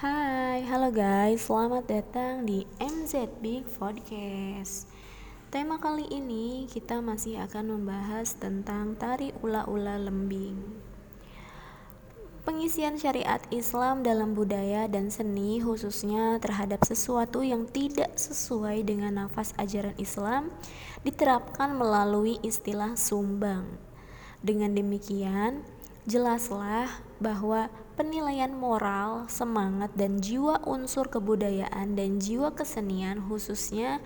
Hai, halo guys, selamat datang di MZ Big Podcast. Tema kali ini kita masih akan membahas tentang tari ula-ula lembing. Pengisian syariat Islam dalam budaya dan seni khususnya terhadap sesuatu yang tidak sesuai dengan nafas ajaran Islam diterapkan melalui istilah sumbang. Dengan demikian, jelaslah bahwa penilaian moral, semangat, dan jiwa unsur kebudayaan dan jiwa kesenian khususnya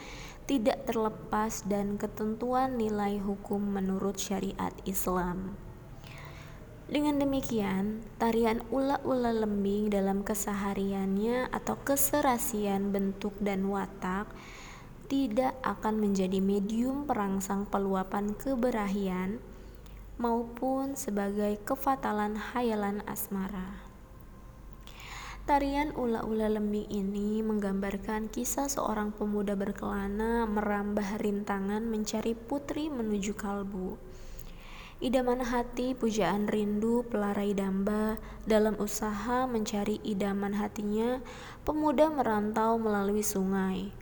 tidak terlepas dan ketentuan nilai hukum menurut syariat Islam. Dengan demikian, tarian ula-ula lembing dalam kesehariannya atau keserasian bentuk dan watak tidak akan menjadi medium perangsang peluapan keberahian maupun sebagai kefatalan hayalan asmara. Tarian ula-ula lembing ini menggambarkan kisah seorang pemuda berkelana merambah rintangan mencari putri menuju kalbu. Idaman hati, pujaan rindu, pelarai damba, dalam usaha mencari idaman hatinya, pemuda merantau melalui sungai.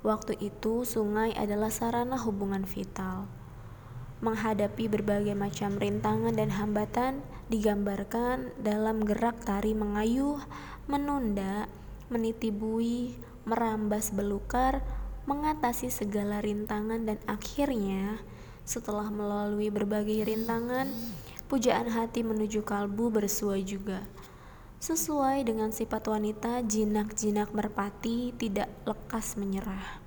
Waktu itu, sungai adalah sarana hubungan vital menghadapi berbagai macam rintangan dan hambatan digambarkan dalam gerak tari mengayuh, menunda, menitibui, merambas belukar, mengatasi segala rintangan dan akhirnya setelah melalui berbagai rintangan, pujaan hati menuju kalbu bersua juga. Sesuai dengan sifat wanita, jinak-jinak merpati tidak lekas menyerah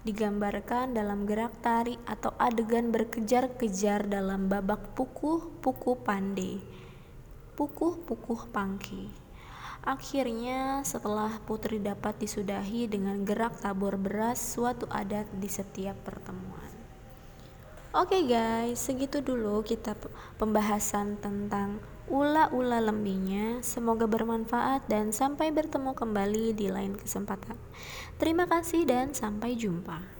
digambarkan dalam gerak tari atau adegan berkejar-kejar dalam babak pukuh-pukuh pandai, pukuh-pukuh pangki. Akhirnya, setelah putri dapat disudahi dengan gerak tabur beras suatu adat di setiap pertemuan. Oke okay guys, segitu dulu kita pembahasan tentang ula-ula lembinya. Semoga bermanfaat dan sampai bertemu kembali di lain kesempatan. Terima kasih dan sampai jumpa.